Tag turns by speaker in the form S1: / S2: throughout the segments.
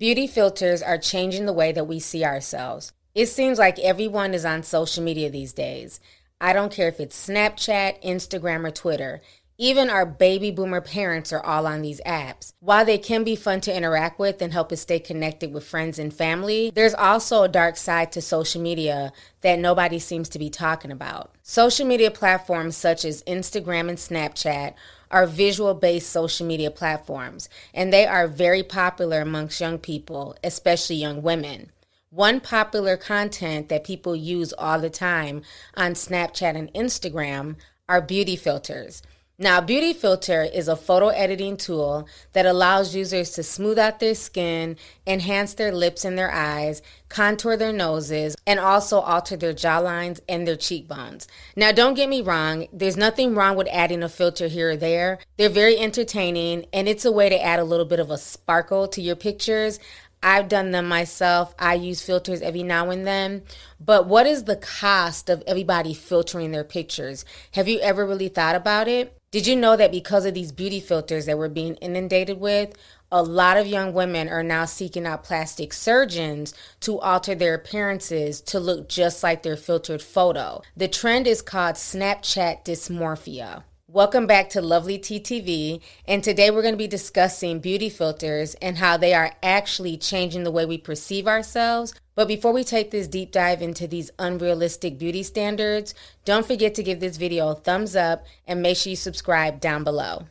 S1: Beauty filters are changing the way that we see ourselves. It seems like everyone is on social media these days. I don't care if it's Snapchat, Instagram, or Twitter. Even our baby boomer parents are all on these apps. While they can be fun to interact with and help us stay connected with friends and family, there's also a dark side to social media that nobody seems to be talking about. Social media platforms such as Instagram and Snapchat are visual based social media platforms, and they are very popular amongst young people, especially young women. One popular content that people use all the time on Snapchat and Instagram are beauty filters. Now, Beauty Filter is a photo editing tool that allows users to smooth out their skin, enhance their lips and their eyes, contour their noses, and also alter their jawlines and their cheekbones. Now, don't get me wrong, there's nothing wrong with adding a filter here or there. They're very entertaining, and it's a way to add a little bit of a sparkle to your pictures. I've done them myself. I use filters every now and then. But what is the cost of everybody filtering their pictures? Have you ever really thought about it? Did you know that because of these beauty filters that we're being inundated with, a lot of young women are now seeking out plastic surgeons to alter their appearances to look just like their filtered photo. The trend is called Snapchat dysmorphia. Welcome back to Lovely TTV, and today we're going to be discussing beauty filters and how they are actually changing the way we perceive ourselves. But before we take this deep dive into these unrealistic beauty standards, don't forget to give this video a thumbs up and make sure you subscribe down below.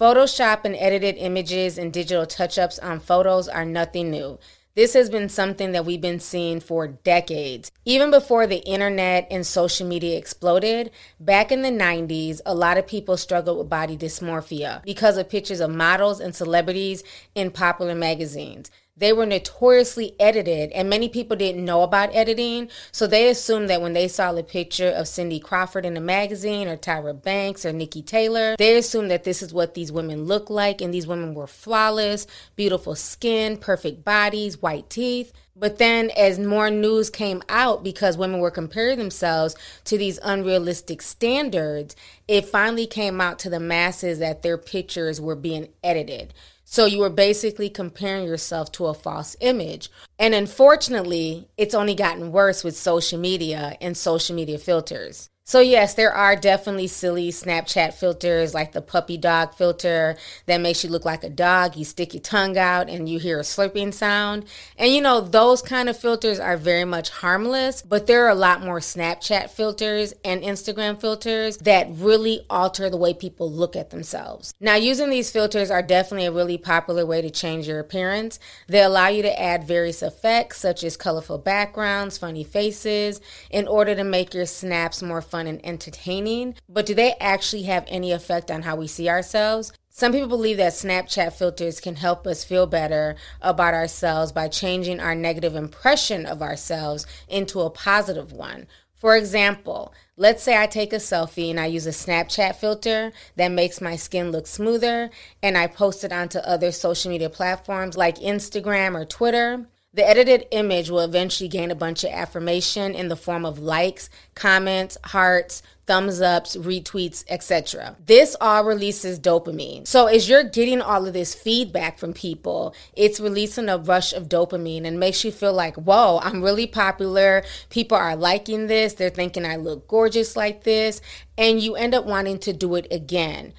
S1: Photoshop and edited images and digital touch ups on photos are nothing new. This has been something that we've been seeing for decades. Even before the internet and social media exploded, back in the 90s, a lot of people struggled with body dysmorphia because of pictures of models and celebrities in popular magazines. They were notoriously edited, and many people didn't know about editing, so they assumed that when they saw the picture of Cindy Crawford in a magazine, or Tyra Banks, or Niki Taylor, they assumed that this is what these women look like, and these women were flawless, beautiful skin, perfect bodies, white teeth. But then, as more news came out because women were comparing themselves to these unrealistic standards, it finally came out to the masses that their pictures were being edited. So you were basically comparing yourself to a false image. And unfortunately, it's only gotten worse with social media and social media filters. So, yes, there are definitely silly Snapchat filters like the puppy dog filter that makes you look like a dog. You stick your tongue out and you hear a slurping sound. And you know, those kind of filters are very much harmless, but there are a lot more Snapchat filters and Instagram filters that really alter the way people look at themselves. Now, using these filters are definitely a really popular way to change your appearance. They allow you to add various effects such as colorful backgrounds, funny faces, in order to make your snaps more fun and entertaining, but do they actually have any effect on how we see ourselves? Some people believe that Snapchat filters can help us feel better about ourselves by changing our negative impression of ourselves into a positive one. For example, let's say I take a selfie and I use a Snapchat filter that makes my skin look smoother and I post it onto other social media platforms like Instagram or Twitter. The edited image will eventually gain a bunch of affirmation in the form of likes, comments, hearts, thumbs ups, retweets, etc. This all releases dopamine. So as you're getting all of this feedback from people, it's releasing a rush of dopamine and makes you feel like, whoa, I'm really popular. People are liking this. They're thinking I look gorgeous like this. And you end up wanting to do it again.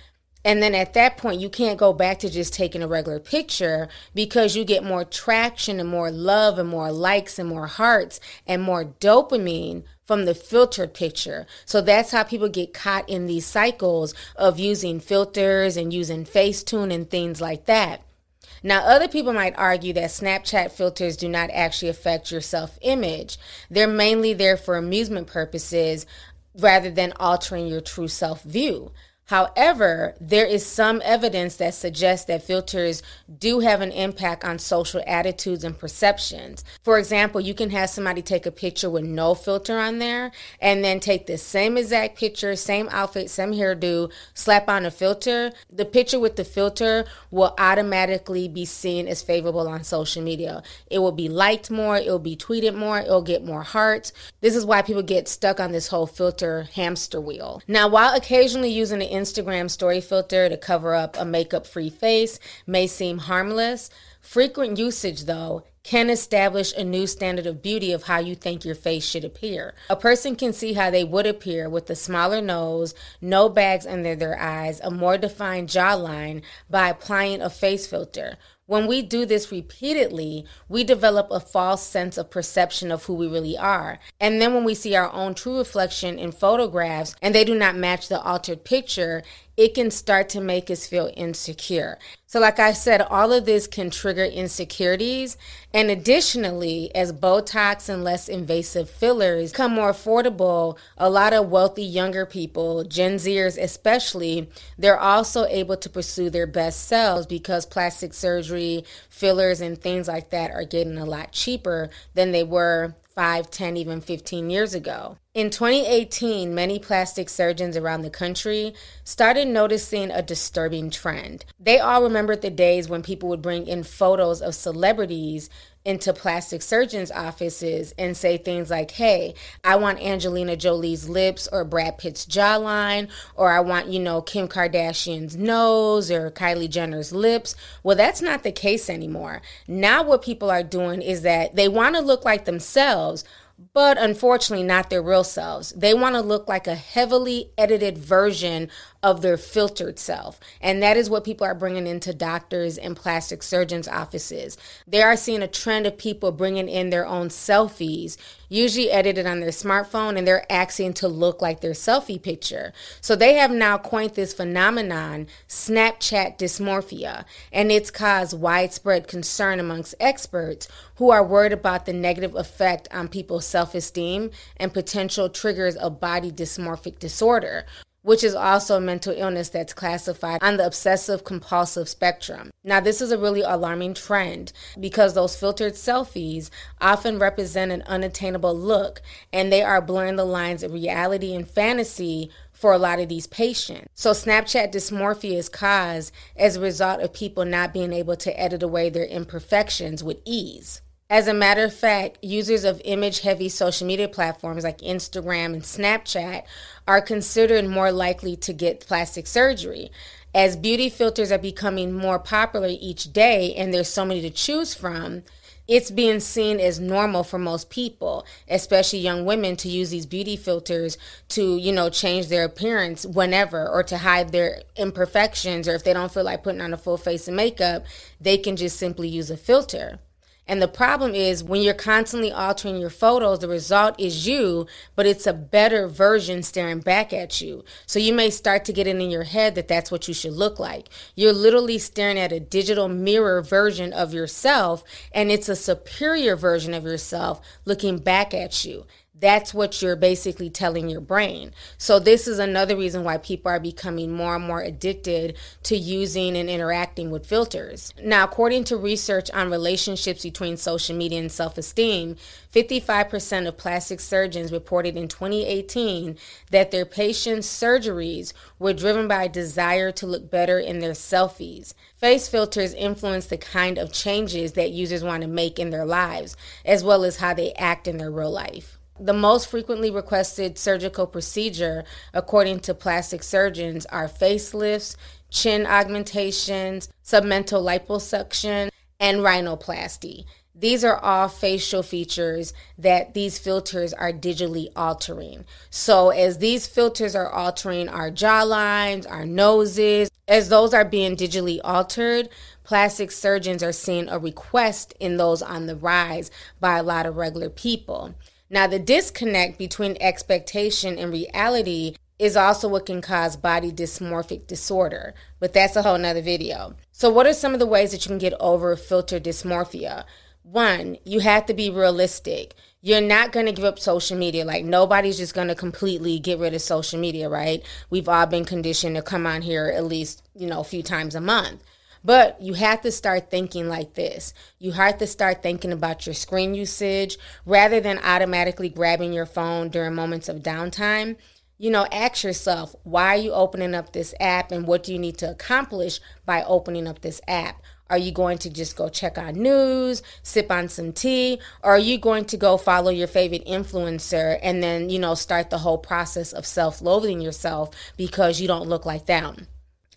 S1: And then at that point, you can't go back to just taking a regular picture because you get more traction and more love and more likes and more hearts and more dopamine from the filtered picture. So that's how people get caught in these cycles of using filters and using Facetune and things like that. Now, other people might argue that Snapchat filters do not actually affect your self image. They're mainly there for amusement purposes rather than altering your true self view. However, there is some evidence that suggests that filters do have an impact on social attitudes and perceptions. For example, you can have somebody take a picture with no filter on there and then take the same exact picture, same outfit, same hairdo, slap on a filter. The picture with the filter will automatically be seen as favorable on social media. It will be liked more, it will be tweeted more, it'll get more hearts. This is why people get stuck on this whole filter hamster wheel. Now, while occasionally using the Instagram story filter to cover up a makeup free face may seem harmless. Frequent usage, though, can establish a new standard of beauty of how you think your face should appear. A person can see how they would appear with a smaller nose, no bags under their eyes, a more defined jawline by applying a face filter. When we do this repeatedly, we develop a false sense of perception of who we really are. And then when we see our own true reflection in photographs and they do not match the altered picture, it can start to make us feel insecure. So, like I said, all of this can trigger insecurities. And additionally, as Botox and less invasive fillers become more affordable, a lot of wealthy younger people, Gen Zers especially, they're also able to pursue their best selves because plastic surgery, fillers, and things like that are getting a lot cheaper than they were 5, 10, even 15 years ago. In 2018, many plastic surgeons around the country started noticing a disturbing trend. They all remembered the days when people would bring in photos of celebrities into plastic surgeons' offices and say things like, hey, I want Angelina Jolie's lips or Brad Pitt's jawline, or I want, you know, Kim Kardashian's nose or Kylie Jenner's lips. Well, that's not the case anymore. Now, what people are doing is that they want to look like themselves but unfortunately not their real selves. They want to look like a heavily edited version of their filtered self. And that is what people are bringing into doctors and plastic surgeons' offices. They are seeing a trend of people bringing in their own selfies, usually edited on their smartphone, and they're asking to look like their selfie picture. So they have now coined this phenomenon, Snapchat dysmorphia, and it's caused widespread concern amongst experts who are worried about the negative effect on people's self esteem and potential triggers of body dysmorphic disorder, which is also a mental illness that's classified on the obsessive compulsive spectrum. Now, this is a really alarming trend because those filtered selfies often represent an unattainable look and they are blurring the lines of reality and fantasy for a lot of these patients. So, Snapchat dysmorphia is caused as a result of people not being able to edit away their imperfections with ease. As a matter of fact, users of image heavy social media platforms like Instagram and Snapchat are considered more likely to get plastic surgery. As beauty filters are becoming more popular each day and there's so many to choose from, it's being seen as normal for most people, especially young women, to use these beauty filters to, you know, change their appearance whenever or to hide their imperfections. Or if they don't feel like putting on a full face of makeup, they can just simply use a filter. And the problem is when you're constantly altering your photos, the result is you, but it's a better version staring back at you. So you may start to get it in your head that that's what you should look like. You're literally staring at a digital mirror version of yourself, and it's a superior version of yourself looking back at you that's what you're basically telling your brain. So, this is another reason why people are becoming more and more addicted to using and interacting with filters. Now, according to research on relationships between social media and self esteem, 55% of plastic surgeons reported in 2018 that their patients' surgeries were driven by a desire to look better in their selfies. Face filters influence the kind of changes that users want to make in their lives, as well as how they act in their real life. The most frequently requested surgical procedure, according to plastic surgeons, are facelifts, chin augmentations, submental liposuction, and rhinoplasty. These are all facial features that these filters are digitally altering. So, as these filters are altering our jawlines, our noses, as those are being digitally altered, plastic surgeons are seeing a request in those on the rise by a lot of regular people. Now, the disconnect between expectation and reality is also what can cause body dysmorphic disorder, but that's a whole nother video. So, what are some of the ways that you can get over filter dysmorphia? One, you have to be realistic. you're not going to give up social media. Like nobody's just going to completely get rid of social media, right? We've all been conditioned to come on here at least, you know, a few times a month. But you have to start thinking like this. You have to start thinking about your screen usage rather than automatically grabbing your phone during moments of downtime. You know, ask yourself, why are you opening up this app and what do you need to accomplish by opening up this app? Are you going to just go check on news, sip on some tea, or are you going to go follow your favorite influencer and then, you know, start the whole process of self loathing yourself because you don't look like them?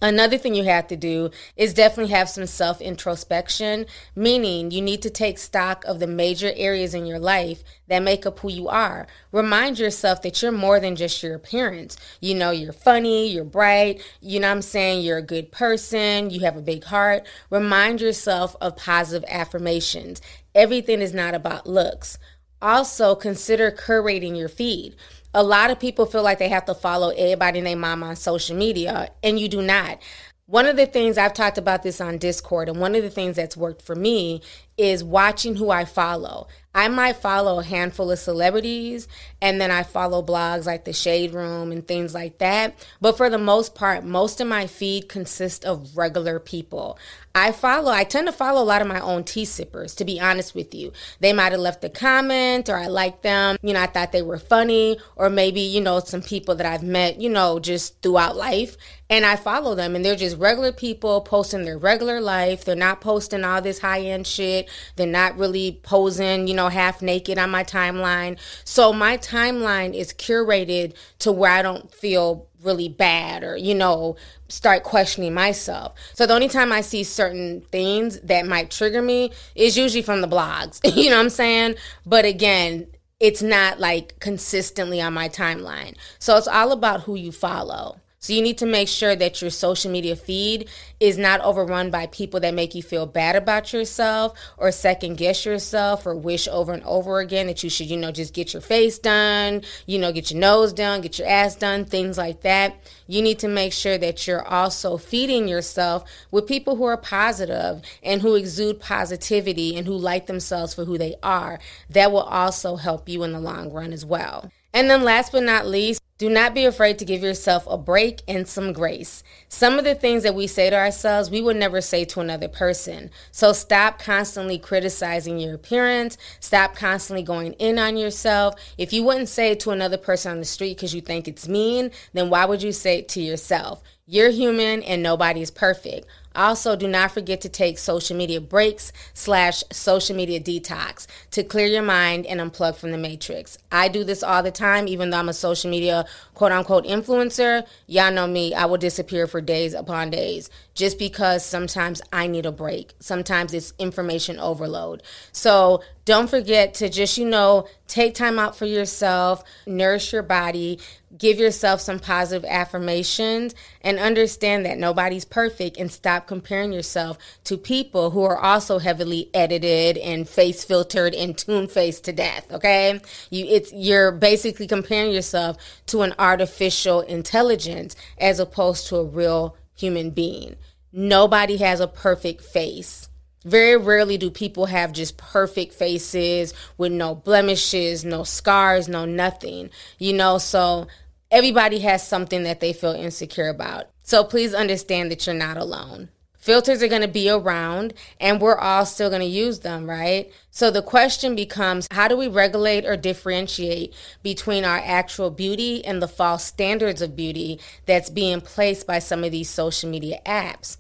S1: Another thing you have to do is definitely have some self introspection, meaning you need to take stock of the major areas in your life that make up who you are. Remind yourself that you're more than just your appearance. You know, you're funny, you're bright, you know what I'm saying? You're a good person, you have a big heart. Remind yourself of positive affirmations. Everything is not about looks. Also, consider curating your feed a lot of people feel like they have to follow everybody and their mom on social media, and you do not. One of the things I've talked about this on Discord, and one of the things that's worked for me is watching who I follow. I might follow a handful of celebrities and then I follow blogs like the Shade Room and things like that. But for the most part, most of my feed consists of regular people. I follow, I tend to follow a lot of my own tea sippers, to be honest with you. They might have left a comment or I like them. You know, I thought they were funny, or maybe, you know, some people that I've met, you know, just throughout life. And I follow them and they're just regular people posting their regular life. They're not posting all this high end shit. They're not really posing, you half naked on my timeline. So my timeline is curated to where I don't feel really bad or, you know, start questioning myself. So the only time I see certain things that might trigger me is usually from the blogs. you know what I'm saying? But again, it's not like consistently on my timeline. So it's all about who you follow. So you need to make sure that your social media feed is not overrun by people that make you feel bad about yourself or second guess yourself or wish over and over again that you should, you know, just get your face done, you know, get your nose done, get your ass done, things like that. You need to make sure that you're also feeding yourself with people who are positive and who exude positivity and who like themselves for who they are. That will also help you in the long run as well. And then last but not least, do not be afraid to give yourself a break and some grace. Some of the things that we say to ourselves, we would never say to another person. So stop constantly criticizing your appearance. Stop constantly going in on yourself. If you wouldn't say it to another person on the street because you think it's mean, then why would you say it to yourself? You're human and nobody's perfect. Also, do not forget to take social media breaks slash social media detox to clear your mind and unplug from the matrix. I do this all the time, even though I'm a social media quote unquote influencer. Y'all know me, I will disappear for days upon days just because sometimes I need a break. Sometimes it's information overload. So don't forget to just, you know, take time out for yourself, nourish your body, give yourself some positive affirmations, and understand that nobody's perfect and stop comparing yourself to people who are also heavily edited and face filtered and tune faced to death. Okay. You it's you're basically comparing yourself to an artificial intelligence as opposed to a real human being. Nobody has a perfect face very rarely do people have just perfect faces with no blemishes, no scars, no nothing, you know. So everybody has something that they feel insecure about. So please understand that you're not alone. Filters are going to be around and we're all still going to use them, right? So the question becomes how do we regulate or differentiate between our actual beauty and the false standards of beauty that's being placed by some of these social media apps?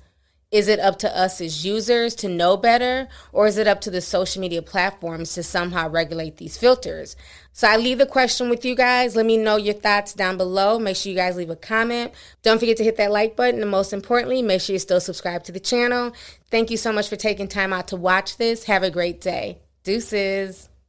S1: Is it up to us as users to know better, or is it up to the social media platforms to somehow regulate these filters? So I leave the question with you guys. Let me know your thoughts down below. Make sure you guys leave a comment. Don't forget to hit that like button, and most importantly, make sure you still subscribe to the channel. Thank you so much for taking time out to watch this. Have a great day. Deuces.